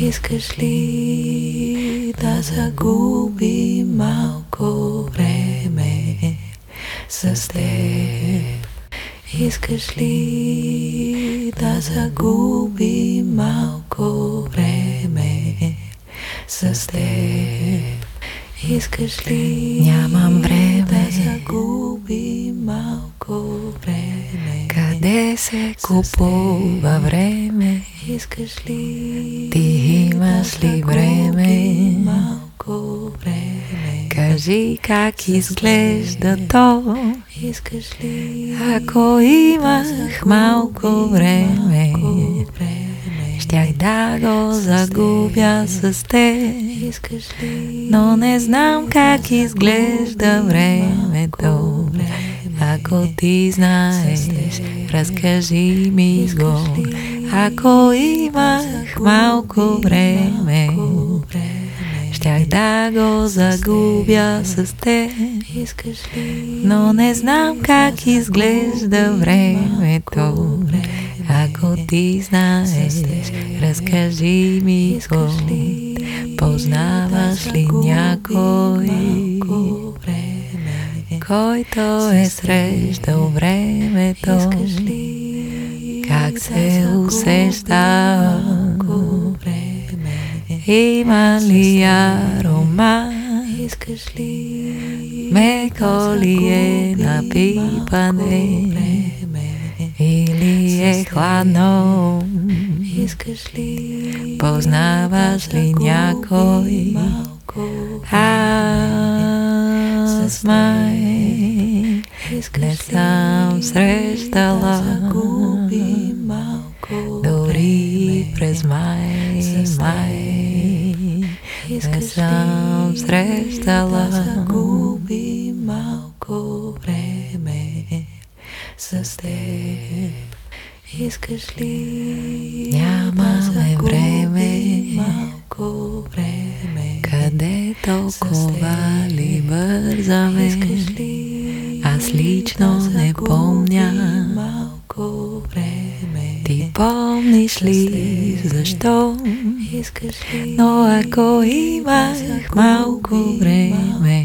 Искаш ли да загубим малко време с теб? Искаш ли да загубим малко време с теб? Искаш ли Нямам се купува време? Искаш ли Ти имаш ли време? малко време? Кажи как изглежда то, Искаш ли ако имах малко време. време? Щях да го загубя с те, но не знам как изглежда времето. Ако ти знаеш, разкажи ми го. Ако имах малко време, щях да го загубя с те, Искаш ли но не знам как изглежда времето. Ако ти знаеш, разкажи ми го. Познаваш ли някой, време? който е срещал времето? Искаш ли Как се усеща? време? Има ли аромат? Искаш ли Меко ли е напипане? време? Или е хладно? Искаш ли Познаваш ли някой? малко Аз май не Искаш съм срещала загуби малко дори през май, май. Не съм срещала да загуби малко време с теб? Искаш ли Нямаме да време. малко време Къде толкова ли бързаме? Искаш ли Аз лично не помня. малко време Ти помниш ли защо? Искаш ли Но ако имах малко време,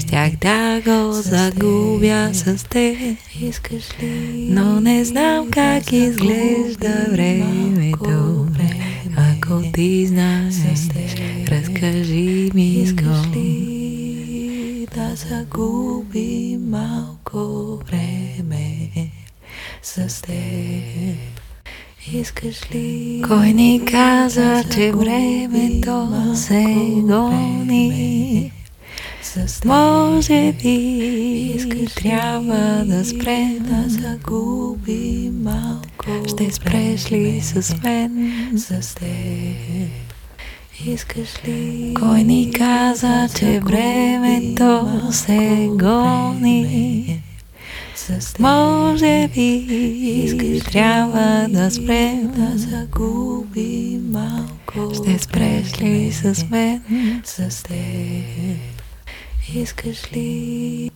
щях да го загубя с те. Искаш ли Но не знам как изглежда времето. Ако ти знаеш, да загуби малко време с теб? Искаш ли Кой ни каза, да че времето се гони? Може би Искаш трябва да спрем. да загубим малко Ще спреш ли с мен? с теб? Искаш ли Кой ни каза, че времето се гони? Може би Искаш трябва да спрем. да загубим малко Ще спреш ли с мен? с теб? Искаш ли